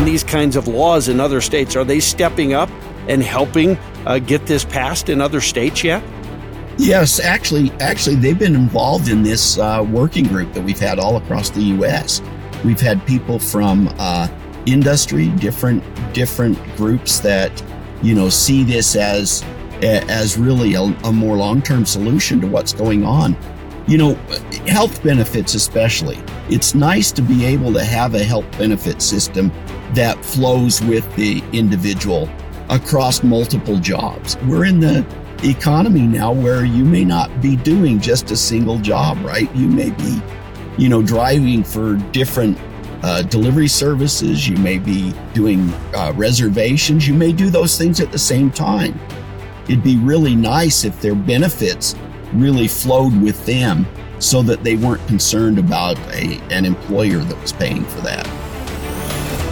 and these kinds of laws in other states, are they stepping up and helping uh, get this passed in other states yet? Yes, actually, actually, they've been involved in this uh, working group that we've had all across the U.S. We've had people from uh, industry, different different groups that you know see this as as really a, a more long term solution to what's going on. You know, health benefits especially. It's nice to be able to have a health benefit system that flows with the individual across multiple jobs. We're in the economy now where you may not be doing just a single job, right? You may be, you know, driving for different uh, delivery services. You may be doing uh, reservations. You may do those things at the same time. It'd be really nice if their benefits really flowed with them so that they weren't concerned about a, an employer that was paying for that.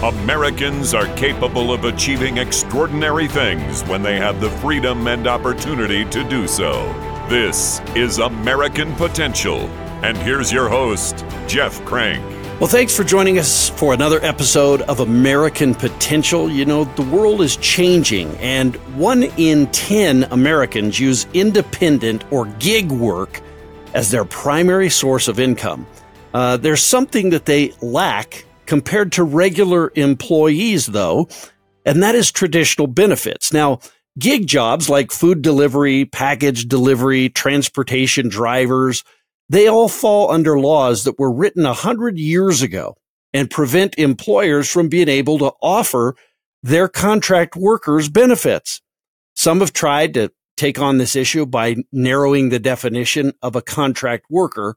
Americans are capable of achieving extraordinary things when they have the freedom and opportunity to do so. This is American Potential. And here's your host, Jeff Crank. Well, thanks for joining us for another episode of American Potential. You know, the world is changing, and one in 10 Americans use independent or gig work as their primary source of income. Uh, there's something that they lack compared to regular employees, though, and that is traditional benefits. Now, gig jobs like food delivery, package delivery, transportation drivers, they all fall under laws that were written a hundred years ago and prevent employers from being able to offer their contract workers benefits. Some have tried to take on this issue by narrowing the definition of a contract worker.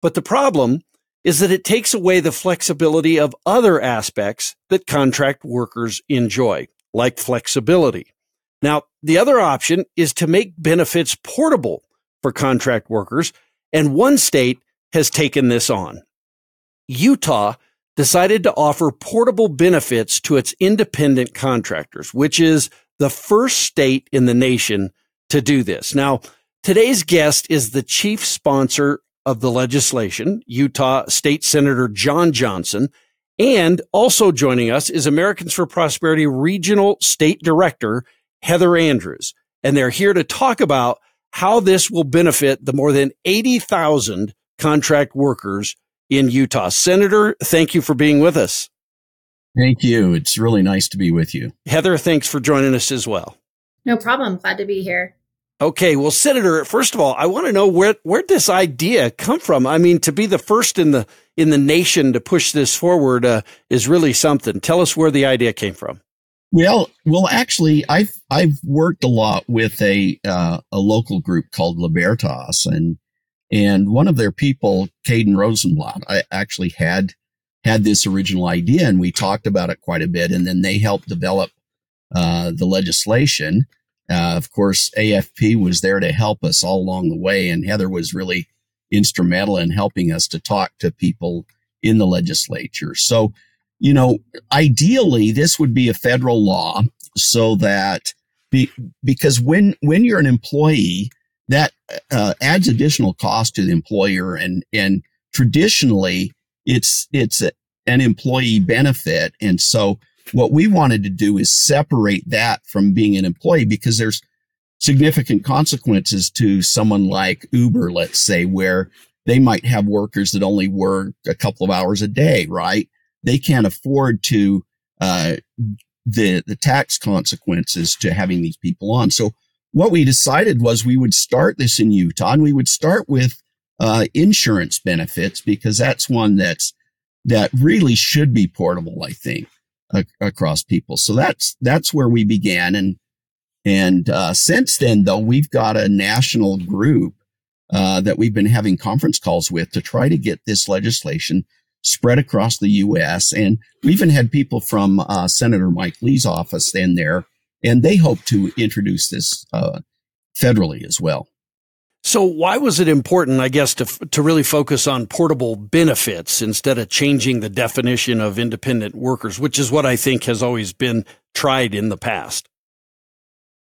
But the problem is that it takes away the flexibility of other aspects that contract workers enjoy, like flexibility. Now, the other option is to make benefits portable for contract workers, and one state has taken this on. Utah decided to offer portable benefits to its independent contractors, which is the first state in the nation to do this. Now, today's guest is the chief sponsor of the legislation, Utah State Senator John Johnson. And also joining us is Americans for Prosperity Regional State Director, Heather Andrews. And they're here to talk about how this will benefit the more than 80,000 contract workers in Utah. Senator, thank you for being with us. Thank you. It's really nice to be with you. Heather, thanks for joining us as well. No problem. Glad to be here. Okay, well, Senator, first of all, I want to know where where this idea come from. I mean, to be the first in the in the nation to push this forward uh, is really something. Tell us where the idea came from. Well, well, actually, I've I've worked a lot with a uh, a local group called Libertas, and and one of their people, Caden Rosenblatt, I actually had had this original idea, and we talked about it quite a bit, and then they helped develop uh, the legislation. Uh, of course, AFP was there to help us all along the way, and Heather was really instrumental in helping us to talk to people in the legislature. So, you know, ideally, this would be a federal law so that be, because when when you're an employee, that uh, adds additional cost to the employer, and and traditionally, it's it's a, an employee benefit, and so what we wanted to do is separate that from being an employee because there's significant consequences to someone like Uber, let's say, where they might have workers that only work a couple of hours a day, right? They can't afford to, uh, the, the tax consequences to having these people on. So what we decided was we would start this in Utah and we would start with, uh, insurance benefits because that's one that's, that really should be portable, I think across people. So that's that's where we began, and and uh, since then, though, we've got a national group uh, that we've been having conference calls with to try to get this legislation spread across the U.S. And we even had people from uh, Senator Mike Lee's office in there, and they hope to introduce this uh, federally as well. So why was it important, I guess, to to really focus on portable benefits instead of changing the definition of independent workers, which is what I think has always been tried in the past?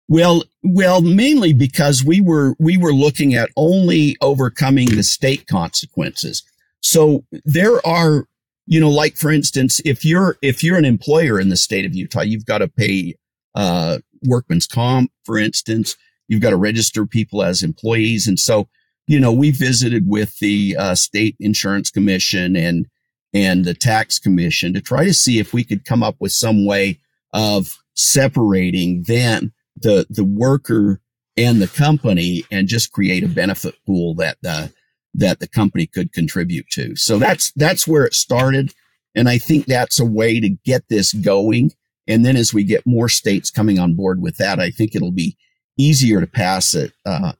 Well, well, mainly because we were we were looking at only overcoming the state consequences. So there are you know, like for instance, if you're if you're an employer in the state of Utah, you've got to pay uh, workman's comp, for instance. You've got to register people as employees, and so you know we visited with the uh, state insurance commission and and the tax commission to try to see if we could come up with some way of separating them, the the worker and the company, and just create a benefit pool that the that the company could contribute to. So that's that's where it started, and I think that's a way to get this going. And then as we get more states coming on board with that, I think it'll be easier to pass it uh,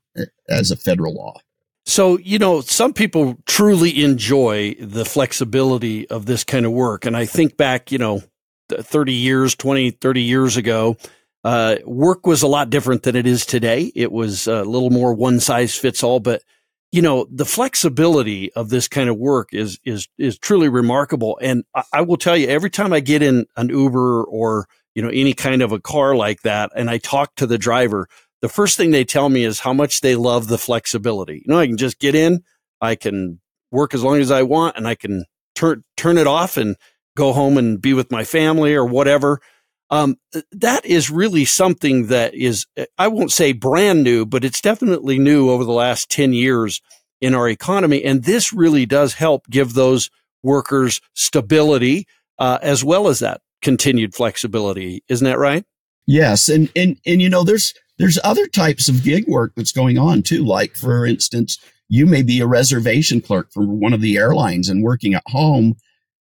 as a federal law. So, you know, some people truly enjoy the flexibility of this kind of work. And I think back, you know, 30 years, 20, 30 years ago, uh, work was a lot different than it is today. It was a little more one size fits all, but you know, the flexibility of this kind of work is, is, is truly remarkable. And I, I will tell you, every time I get in an Uber or, you know, any kind of a car like that and I talk to the driver, the first thing they tell me is how much they love the flexibility. You know, I can just get in, I can work as long as I want, and I can turn turn it off and go home and be with my family or whatever. Um, that is really something that is, I won't say brand new, but it's definitely new over the last 10 years in our economy. And this really does help give those workers stability, uh, as well as that continued flexibility. Isn't that right? Yes. And, and, and, you know, there's, there's other types of gig work that's going on too. Like, for instance, you may be a reservation clerk for one of the airlines and working at home.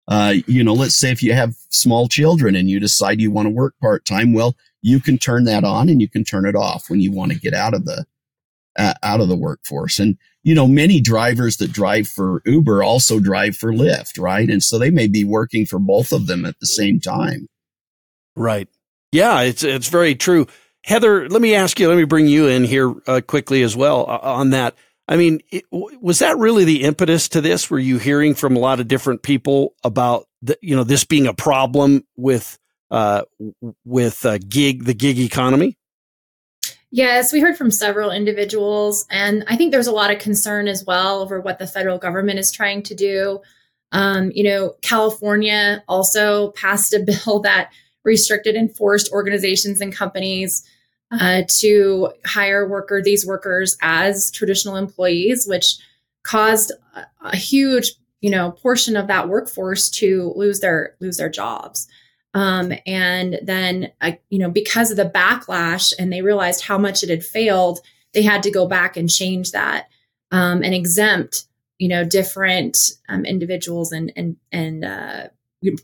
Uh, you know, let's say if you have small children and you decide you want to work part time, well, you can turn that on and you can turn it off when you want to get out of the uh, out of the workforce. And you know, many drivers that drive for Uber also drive for Lyft, right? And so they may be working for both of them at the same time. Right. Yeah, it's it's very true. Heather, let me ask you, let me bring you in here uh, quickly as well uh, on that. I mean, it, was that really the impetus to this? Were you hearing from a lot of different people about the, you know this being a problem with uh, with uh, gig the gig economy? Yes, we heard from several individuals, and I think there's a lot of concern as well over what the federal government is trying to do. Um, you know, California also passed a bill that restricted and forced organizations and companies uh, to hire worker these workers as traditional employees, which caused a, a, huge you know portion of that workforce to lose their lose their jobs. Um, and then uh, you know because of the backlash, and they realized how much it had failed, they had to go back and change that um, and exempt you know different um, individuals and and and uh,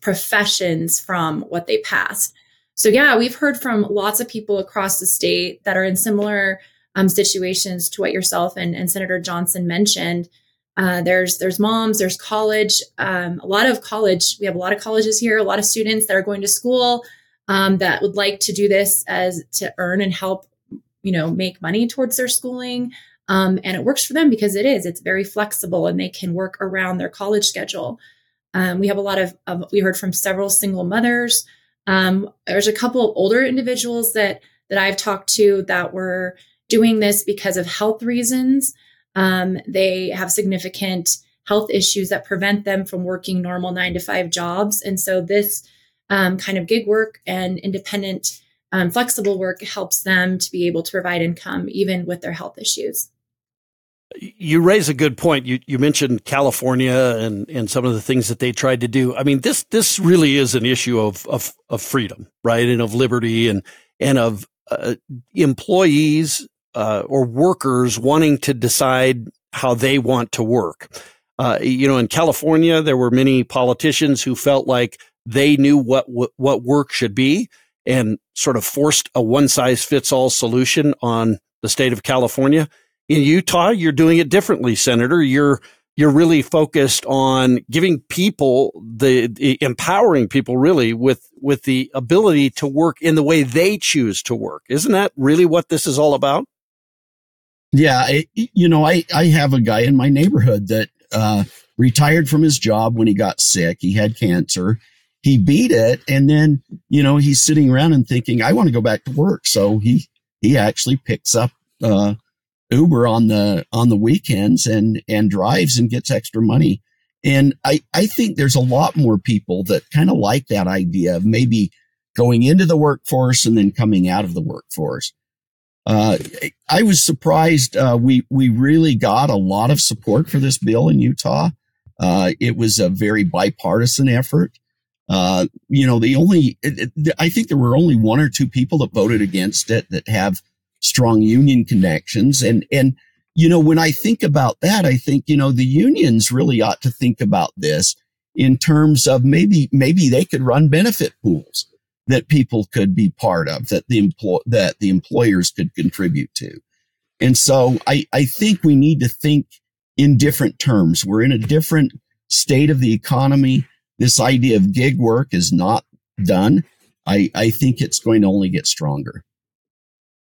professions from what they passed. So yeah, we've heard from lots of people across the state that are in similar um, situations to what yourself and, and Senator Johnson mentioned. Uh, there's there's moms, there's college, um, a lot of college. We have a lot of colleges here, a lot of students that are going to school um, that would like to do this as to earn and help, you know, make money towards their schooling. Um, and it works for them because it is. It's very flexible, and they can work around their college schedule. Um, we have a lot of, of, we heard from several single mothers. Um, there's a couple of older individuals that that I've talked to that were doing this because of health reasons. Um, they have significant health issues that prevent them from working normal nine to five jobs, and so this um, kind of gig work and independent, um, flexible work helps them to be able to provide income even with their health issues you raise a good point. You you mentioned California and and some of the things that they tried to do. I mean, this this really is an issue of of of freedom, right, and of liberty, and and of uh, employees uh, or workers wanting to decide how they want to work. Uh, you know, in California, there were many politicians who felt like they knew what what, what work should be, and sort of forced a one size fits all solution on the state of California in Utah, you're doing it differently, Senator. You're you're really focused on giving people the, empowering people really with with the ability to work in the way they choose to work. Isn't that really what this is all about? Yeah, you know, I I have a guy in my neighborhood that uh, retired from his job when he got sick. He had cancer. He beat it, and then you know he's sitting around and thinking, "I want to go back to work." So he he actually picks up uh, Uber on the on the weekends and and drives and gets extra money. And I, I think there's a lot more people that kind of like that idea of maybe going into the workforce and then coming out of the workforce. Uh, I was surprised. Uh, we we really got a lot of support for this bill in Utah. Uh, it was a very bipartisan effort. Uh, you know, the only it, it, I think there were only one or two people that voted against it that have strong union connections, and and you know, when I think about that, I think, you know, the unions really ought to think about this in terms of maybe, maybe they could run benefit pools that people could be part of, that the employ, that the employers could contribute to. And so I, I think we need to think in different terms. We're in a different state of the economy. This idea of gig work is not done. I, I think it's going to only get stronger.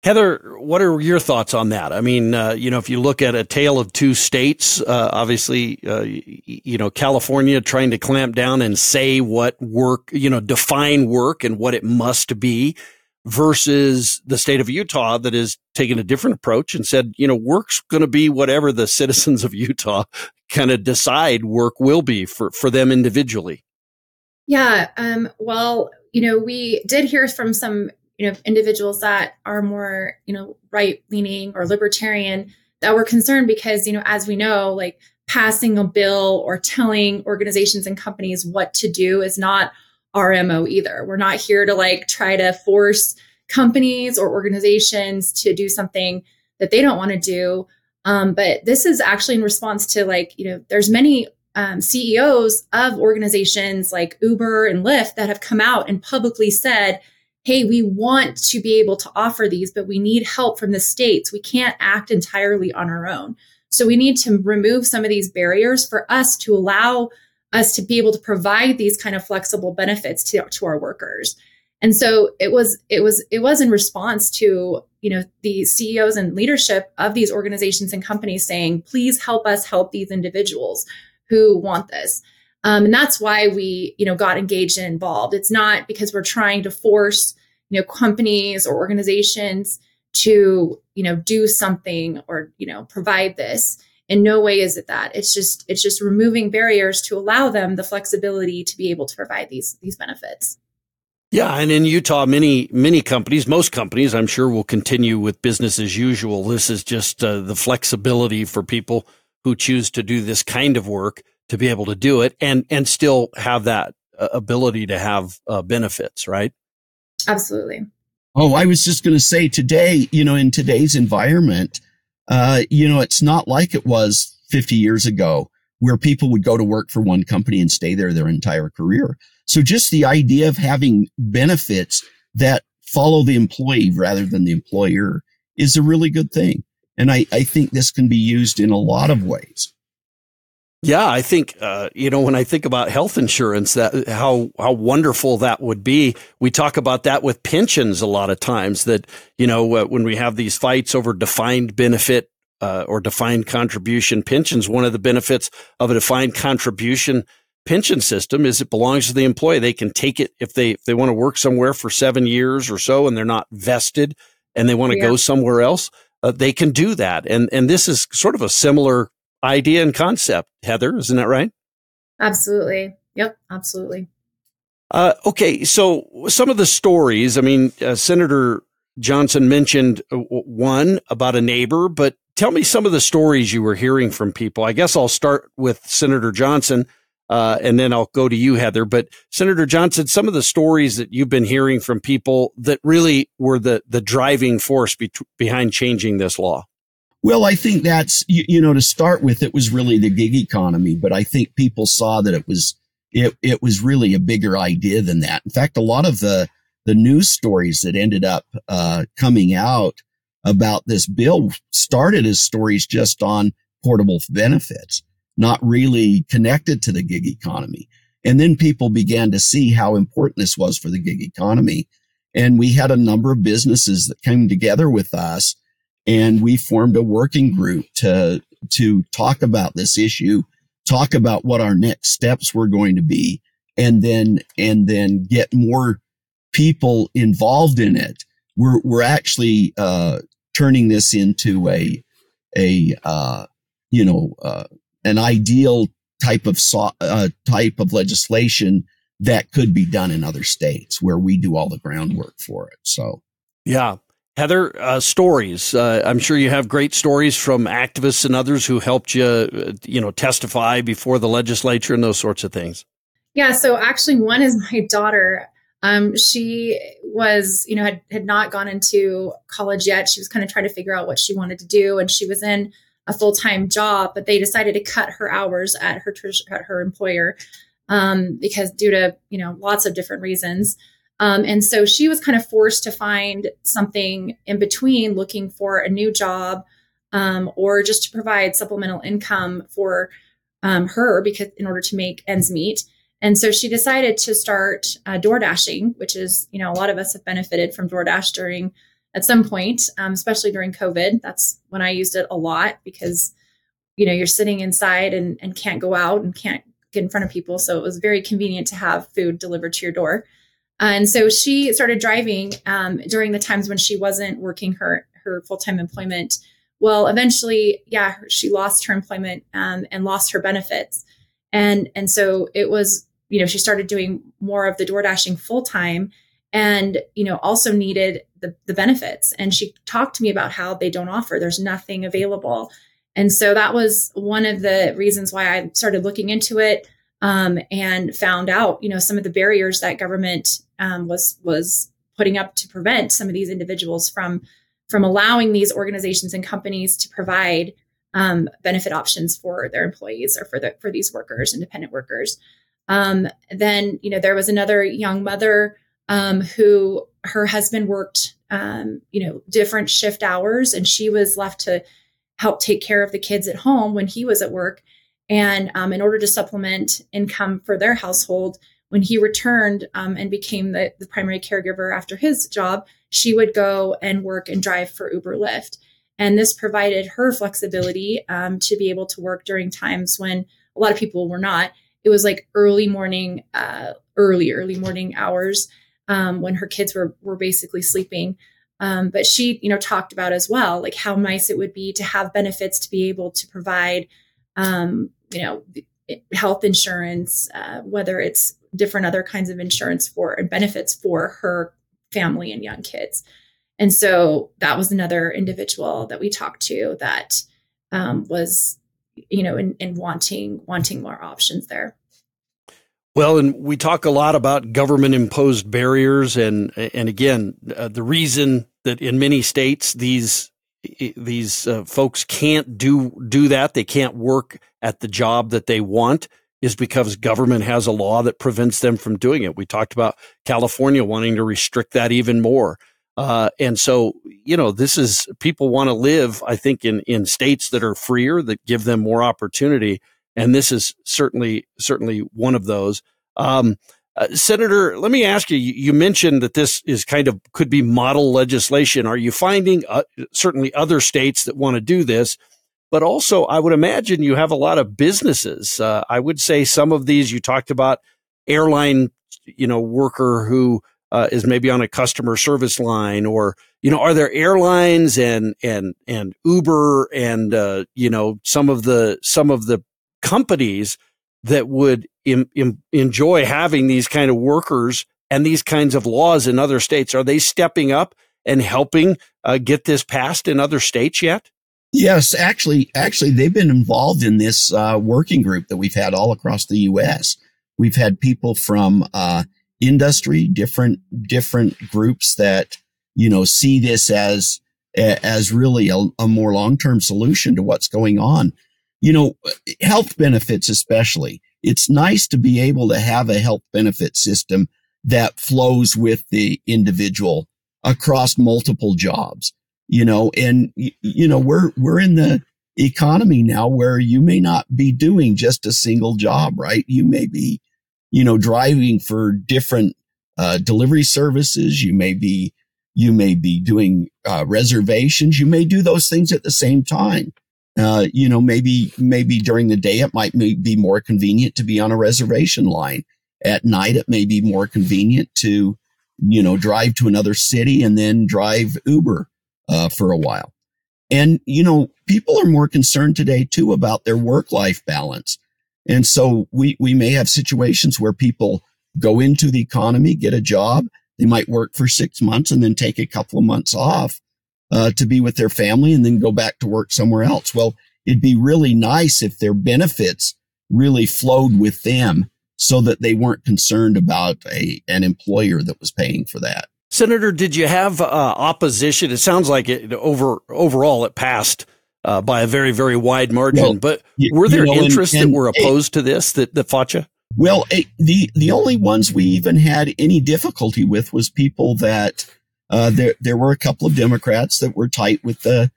Heather, what are your thoughts on that? I mean, uh, you know, if you look at a tale of two states, uh, obviously, uh, you know, California trying to clamp down and say what work, you know, define work and what it must be versus the state of Utah that is taking a different approach and said, you know, work's going to be whatever the citizens of Utah kind of decide work will be for, for them individually. Yeah. Um, well, you know, we did hear from some you know individuals that are more you know right leaning or libertarian that were concerned because you know as we know like passing a bill or telling organizations and companies what to do is not our mo either. We're not here to like try to force companies or organizations to do something that they don't want to do. Um, but this is actually in response to like you know there's many um, ceos of organizations like uber and lyft that have come out and publicly said hey, we want to be able to offer these, but we need help from the states. We can't act entirely on our own. So we need to remove some of these barriers for us to allow us to be able to provide these kind of flexible benefits to, to our workers. And so it was it was it was in response to you know the CEOs and leadership of these organizations and companies saying, please help us help these individuals who want this. Um, and that's why we, you know, got engaged and involved. It's not because we're trying to force, you know, companies or organizations to, you know, do something or, you know, provide this. In no way is it that. It's just it's just removing barriers to allow them the flexibility to be able to provide these these benefits. Yeah, and in Utah, many many companies, most companies, I'm sure, will continue with business as usual. This is just uh, the flexibility for people who choose to do this kind of work to be able to do it and and still have that uh, ability to have uh, benefits, right? Absolutely. Oh, I was just going to say today, you know, in today's environment, uh, you know, it's not like it was 50 years ago where people would go to work for one company and stay there their entire career. So just the idea of having benefits that follow the employee rather than the employer is a really good thing. And I, I think this can be used in a lot of ways. Yeah, I think uh, you know when I think about health insurance, that how how wonderful that would be. We talk about that with pensions a lot of times. That you know uh, when we have these fights over defined benefit uh, or defined contribution pensions, one of the benefits of a defined contribution pension system is it belongs to the employee. They can take it if they if they want to work somewhere for seven years or so, and they're not vested, and they want to yeah. go somewhere else. Uh, they can do that, and and this is sort of a similar idea and concept, Heather. Isn't that right? Absolutely. Yep, absolutely. Uh, okay, so some of the stories, I mean, uh, Senator Johnson mentioned uh, one about a neighbor, but tell me some of the stories you were hearing from people. I guess I'll start with Senator Johnson. Uh, and then I'll go to you, Heather. But Senator Johnson, some of the stories that you've been hearing from people that really were the the driving force be- behind changing this law. Well, I think that's, you, you, know, to start with, it was really the gig economy, but I think people saw that it was, it, it was really a bigger idea than that. In fact, a lot of the, the news stories that ended up, uh, coming out about this bill started as stories just on portable benefits, not really connected to the gig economy. And then people began to see how important this was for the gig economy. And we had a number of businesses that came together with us and we formed a working group to to talk about this issue, talk about what our next steps were going to be, and then and then get more people involved in it. We're we're actually uh, turning this into a a uh, you know uh, an ideal type of uh, type of legislation that could be done in other states where we do all the groundwork for it. So, yeah. Heather, uh, stories. Uh, I'm sure you have great stories from activists and others who helped you, uh, you know, testify before the legislature and those sorts of things. Yeah. So actually, one is my daughter. Um, she was, you know, had, had not gone into college yet. She was kind of trying to figure out what she wanted to do, and she was in a full time job, but they decided to cut her hours at her at her employer um, because due to you know lots of different reasons. Um, and so she was kind of forced to find something in between, looking for a new job um, or just to provide supplemental income for um, her because in order to make ends meet. And so she decided to start uh, door dashing, which is you know a lot of us have benefited from DoorDash during at some point, um, especially during COVID. That's when I used it a lot because you know you're sitting inside and, and can't go out and can't get in front of people. So it was very convenient to have food delivered to your door. And so she started driving um, during the times when she wasn't working her her full time employment. Well, eventually, yeah, she lost her employment um, and lost her benefits, and and so it was you know she started doing more of the door dashing full time, and you know also needed the the benefits. And she talked to me about how they don't offer. There's nothing available, and so that was one of the reasons why I started looking into it um, and found out, you know, some of the barriers that government um, was was putting up to prevent some of these individuals from from allowing these organizations and companies to provide um, benefit options for their employees or for the for these workers, independent workers. Um, then, you know, there was another young mother um, who her husband worked, um, you know, different shift hours, and she was left to help take care of the kids at home when he was at work. And um, in order to supplement income for their household, when he returned um, and became the, the primary caregiver after his job, she would go and work and drive for Uber Lyft. And this provided her flexibility um, to be able to work during times when a lot of people were not. It was like early morning, uh, early, early morning hours um, when her kids were, were basically sleeping. Um, but she, you know, talked about as well, like how nice it would be to have benefits to be able to provide, um, you know, health insurance, uh, whether it's different other kinds of insurance for and benefits for her family and young kids. And so that was another individual that we talked to that um, was, you know, in, in wanting wanting more options there. Well, and we talk a lot about government imposed barriers, and and again, uh, the reason that in many states these these uh, folks can't do do that, they can't work at the job that they want, is because government has a law that prevents them from doing it. We talked about California wanting to restrict that even more. Uh, and so, you know, this is people want to live, I think, in, in states that are freer, that give them more opportunity. And this is certainly, certainly one of those. Um, uh, Senator, let me ask you, you mentioned that this is kind of could be model legislation. Are you finding uh, certainly other states that want to do this? But also, I would imagine you have a lot of businesses. Uh, I would say some of these you talked about airline, you know, worker who uh, is maybe on a customer service line, or you know, are there airlines and and and Uber and uh, you know some of the some of the companies that would Im, Im, enjoy having these kind of workers and these kinds of laws in other states? Are they stepping up and helping uh, get this passed in other states yet? Yes, actually, actually, they've been involved in this uh, working group that we've had all across the U.S. We've had people from uh, industry, different different groups that you know see this as as really a, a more long term solution to what's going on. You know, health benefits especially it's nice to be able to have a health benefit system that flows with the individual across multiple jobs, you know, and, you know, we're, we're in the economy now where you may not be doing just a single job, right? You may be, you know, driving for different, uh, delivery services. You may be, you may be doing, uh, reservations. You may do those things at the same time. Uh, you know, maybe, maybe during the day, it might be more convenient to be on a reservation line. At night, it may be more convenient to, you know, drive to another city and then drive Uber, uh, for a while. And, you know, people are more concerned today too about their work life balance. And so we, we may have situations where people go into the economy, get a job. They might work for six months and then take a couple of months off uh, to be with their family and then go back to work somewhere else. Well, it'd be really nice if their benefits really flowed with them so that they weren't concerned about a, an employer that was paying for that. Senator, did you have uh, opposition? It sounds like it over overall it passed uh, by a very very wide margin. Well, but were there you know, interests and, and, that were opposed to this that, fought you? Well, the the only ones we even had any difficulty with was people that uh, there there were a couple of Democrats that were tight with the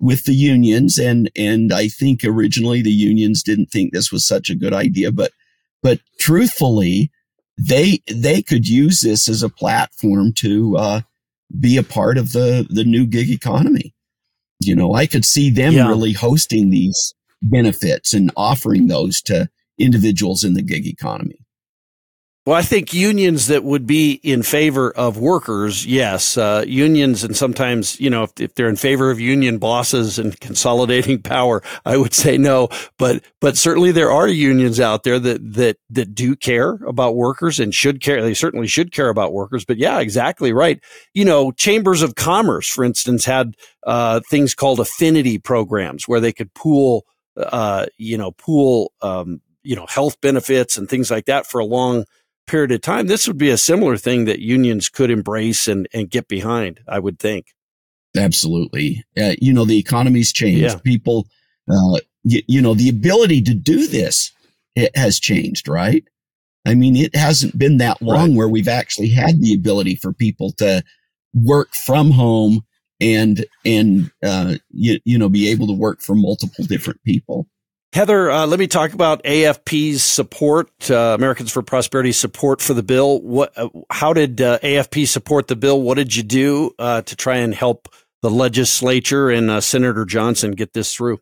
with the unions, and and I think originally the unions didn't think this was such a good idea, but but truthfully, they they could use this as a platform to uh, be a part of the the new gig economy. You know, I could see them yeah. really hosting these benefits and offering those to individuals in the gig economy. Well, I think unions that would be in favor of workers, yes. Uh, unions, and sometimes, you know, if, if, they're in favor of union bosses and consolidating power, I would say no. But but certainly there are unions out there that that that do care about workers and should care. They certainly should care about workers. But yeah, exactly right. You know, chambers of commerce, for instance, had uh, things called affinity programs where they could pool, uh, you know, pool, um, you know, health benefits and things like that for a long period of time, this would be a similar thing that unions could embrace and, and get behind, I would think. Absolutely. Uh, you know, the economy's changed. Yeah. People, uh, you, you know, the ability to do this it has changed, right? I mean, it hasn't been that long right. where we've actually had the ability for people to work from home and, and, uh, you, you know, be able to work for multiple different people. Heather, uh, let me talk about AFP's support, uh, Americans for Prosperity support for the bill. What, uh, how did uh, AFP support the bill? What did you do uh, to try and help the legislature and uh, Senator Johnson get this through?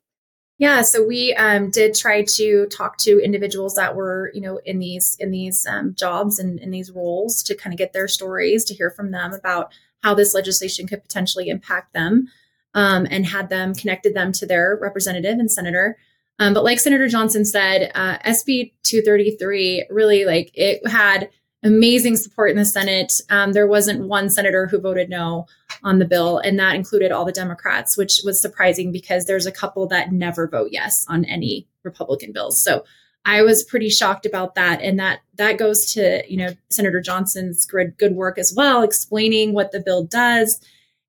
Yeah, so we um, did try to talk to individuals that were, you know, in these in these um, jobs and in these roles to kind of get their stories, to hear from them about how this legislation could potentially impact them, um, and had them connected them to their representative and senator. Um, but like Senator Johnson said, uh, SB 233 really like it had amazing support in the Senate. Um, there wasn't one senator who voted no on the bill, and that included all the Democrats, which was surprising because there's a couple that never vote yes on any Republican bills. So I was pretty shocked about that, and that that goes to you know Senator Johnson's good good work as well, explaining what the bill does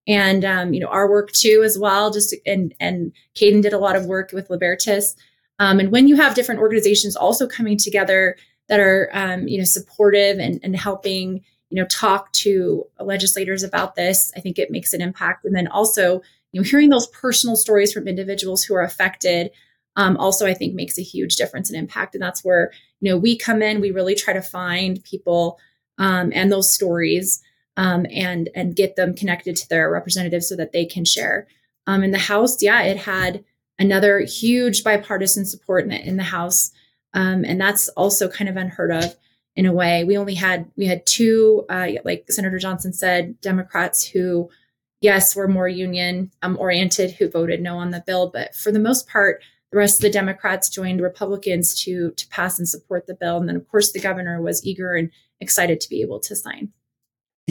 and um, you know our work too as well. Just and and Caden did a lot of work with Libertas. Um, and when you have different organizations also coming together that are um, you know supportive and, and helping you know talk to legislators about this, I think it makes an impact. And then also you know hearing those personal stories from individuals who are affected. Um, also, I think makes a huge difference and impact, and that's where you know we come in. We really try to find people um, and those stories um, and and get them connected to their representatives so that they can share. Um, in the House, yeah, it had another huge bipartisan support in the, in the House, um, and that's also kind of unheard of in a way. We only had we had two, uh, like Senator Johnson said, Democrats who, yes, were more union um, oriented, who voted no on the bill, but for the most part. The rest of the Democrats joined Republicans to to pass and support the bill, and then of course the governor was eager and excited to be able to sign.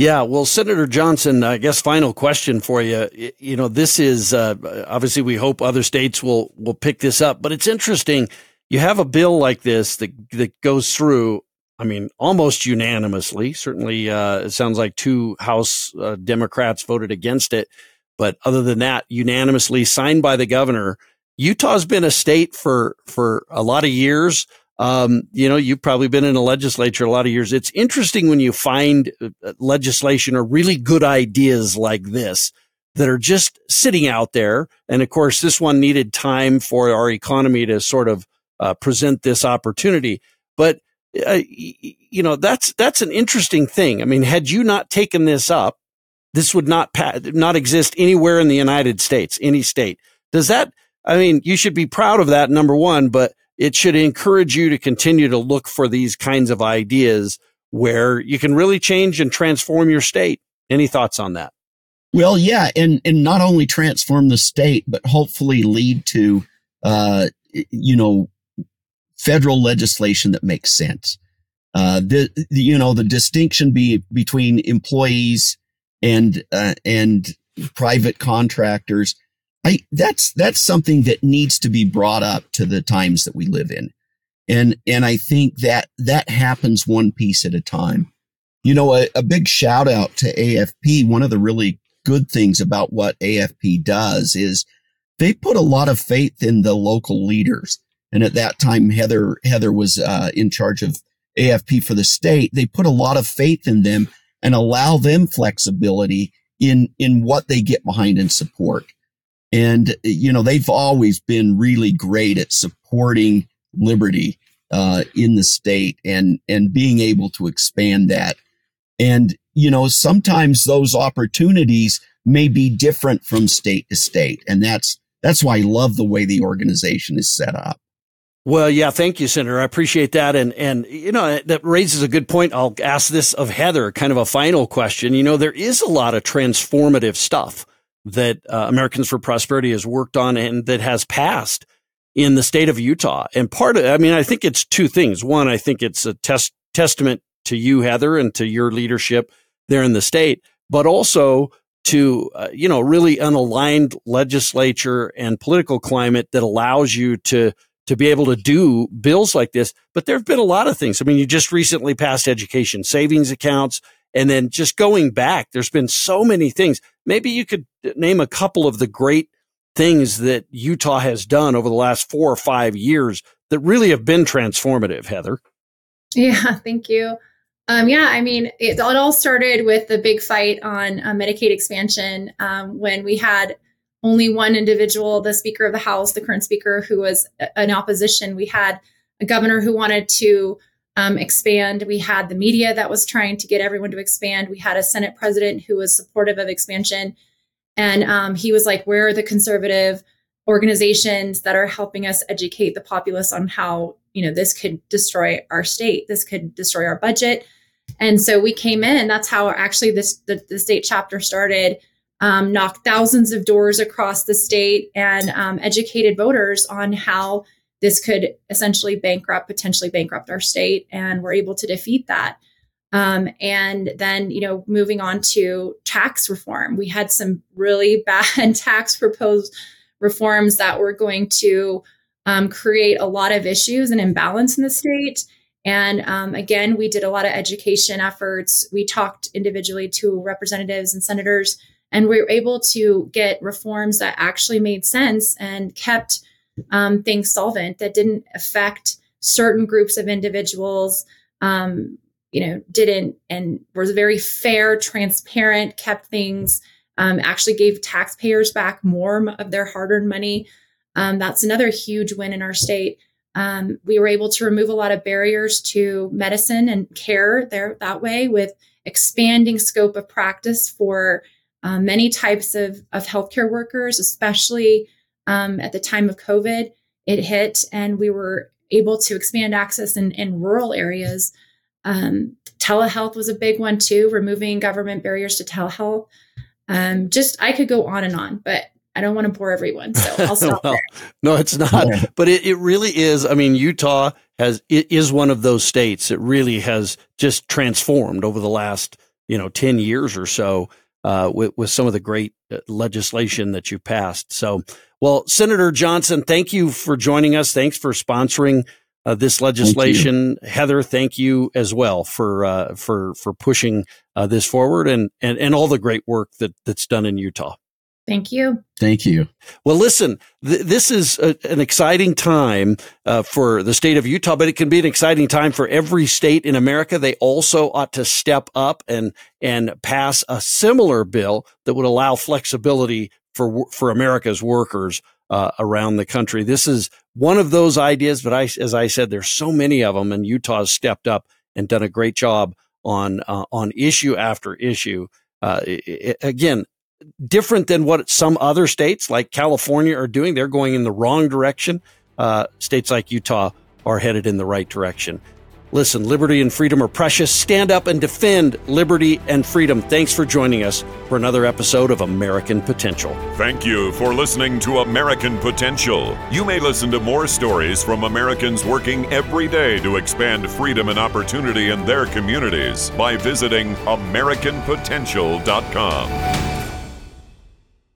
Yeah, well, Senator Johnson, I guess final question for you. You know, this is uh, obviously we hope other states will will pick this up, but it's interesting. You have a bill like this that that goes through. I mean, almost unanimously. Certainly, uh, it sounds like two House uh, Democrats voted against it, but other than that, unanimously signed by the governor. Utah's been a state for for a lot of years um, you know, you've probably been in a legislature a lot of years. It's interesting when you find uh, legislation or really good ideas like this that are just sitting out there. And of course, this one needed time for our economy to sort of uh, present this opportunity. But uh, you know, that's that's an interesting thing. I mean, had you not taken this up, this would not pa- not exist anywhere in the United States, any state. Does that? I mean, you should be proud of that. Number one, but it should encourage you to continue to look for these kinds of ideas where you can really change and transform your state. Any thoughts on that? Well, yeah, and and not only transform the state, but hopefully lead to, uh, you know, federal legislation that makes sense. Uh, the, the, you know, the distinction be, between employees and, uh, and private contractors. I, that's, that's something that needs to be brought up to the times that we live in. And, and I think that that happens one piece at a time. You know, a, a big shout out to AFP. One of the really good things about what AFP does is they put a lot of faith in the local leaders. And at that time, Heather, Heather was uh, in charge of AFP for the state. They put a lot of faith in them and allow them flexibility in, in what they get behind and support. And, you know, they've always been really great at supporting liberty, uh, in the state and, and being able to expand that. And, you know, sometimes those opportunities may be different from state to state. And that's, that's why I love the way the organization is set up. Well, yeah, thank you, Senator. I appreciate that. And, and, you know, that raises a good point. I'll ask this of Heather, kind of a final question. You know, there is a lot of transformative stuff that uh, Americans for Prosperity has worked on and that has passed in the state of Utah. And part of, I mean, I think it's two things. One, I think it's a test, testament to you, Heather, and to your leadership there in the state, but also to, uh, you know, really unaligned legislature and political climate that allows you to, to be able to do bills like this. But there have been a lot of things. I mean, you just recently passed education savings accounts. And then just going back, there's been so many things. Maybe you could name a couple of the great things that Utah has done over the last four or five years that really have been transformative, Heather. Yeah, thank you. Um, yeah, I mean, it, it, all started with the big fight on uh, Medicaid expansion um, when we had only one individual, the Speaker of the House, the current Speaker, who was in opposition. We had a governor who wanted to um, expand. We had the media that was trying to get everyone to expand. We had a Senate president who was supportive of expansion. And um, he was like, Where are the conservative organizations that are helping us educate the populace on how, you know, this could destroy our state? This could destroy our budget and so we came in. That's how actually this the, the state chapter started. Um, knocked thousands of doors across the state and um, educated voters on how this could essentially bankrupt, potentially bankrupt our state, and we're able to defeat that. Um, and then, you know, moving on to tax reform, we had some really bad tax proposed reforms that were going to um, create a lot of issues and imbalance in the state. And um, again, we did a lot of education efforts. We talked individually to representatives and senators, and we were able to get reforms that actually made sense and kept um, things solvent that didn't affect certain groups of individuals. Um, you know, didn't and was very fair, transparent, kept things, um, actually gave taxpayers back more of their hard earned money. Um, that's another huge win in our state. Um, we were able to remove a lot of barriers to medicine and care there that way with expanding scope of practice for um, many types of, of healthcare workers, especially um, at the time of COVID. It hit, and we were able to expand access in, in rural areas. Um, telehealth was a big one too, removing government barriers to telehealth. Um, just I could go on and on, but I don't want to bore everyone, so I'll stop well, No, it's not. But it, it really is. I mean, Utah has it is one of those states that really has just transformed over the last you know ten years or so uh, with with some of the great uh, legislation that you passed. So, well, Senator Johnson, thank you for joining us. Thanks for sponsoring uh, this legislation. Thank Heather, thank you as well for uh, for for pushing uh, this forward and, and and all the great work that that's done in Utah. Thank you. Thank you. Well, listen, th- this is a, an exciting time uh, for the state of Utah, but it can be an exciting time for every state in America. They also ought to step up and and pass a similar bill that would allow flexibility for for America's workers uh, around the country. This is one of those ideas, but I, as I said, there's so many of them, and Utah's stepped up and done a great job on uh, on issue after issue. Uh, it, again, different than what some other states like California are doing. They're going in the wrong direction. Uh, states like Utah are headed in the right direction. Listen, liberty and freedom are precious. Stand up and defend liberty and freedom. Thanks for joining us for another episode of American Potential. Thank you for listening to American Potential. You may listen to more stories from Americans working every day to expand freedom and opportunity in their communities by visiting AmericanPotential.com.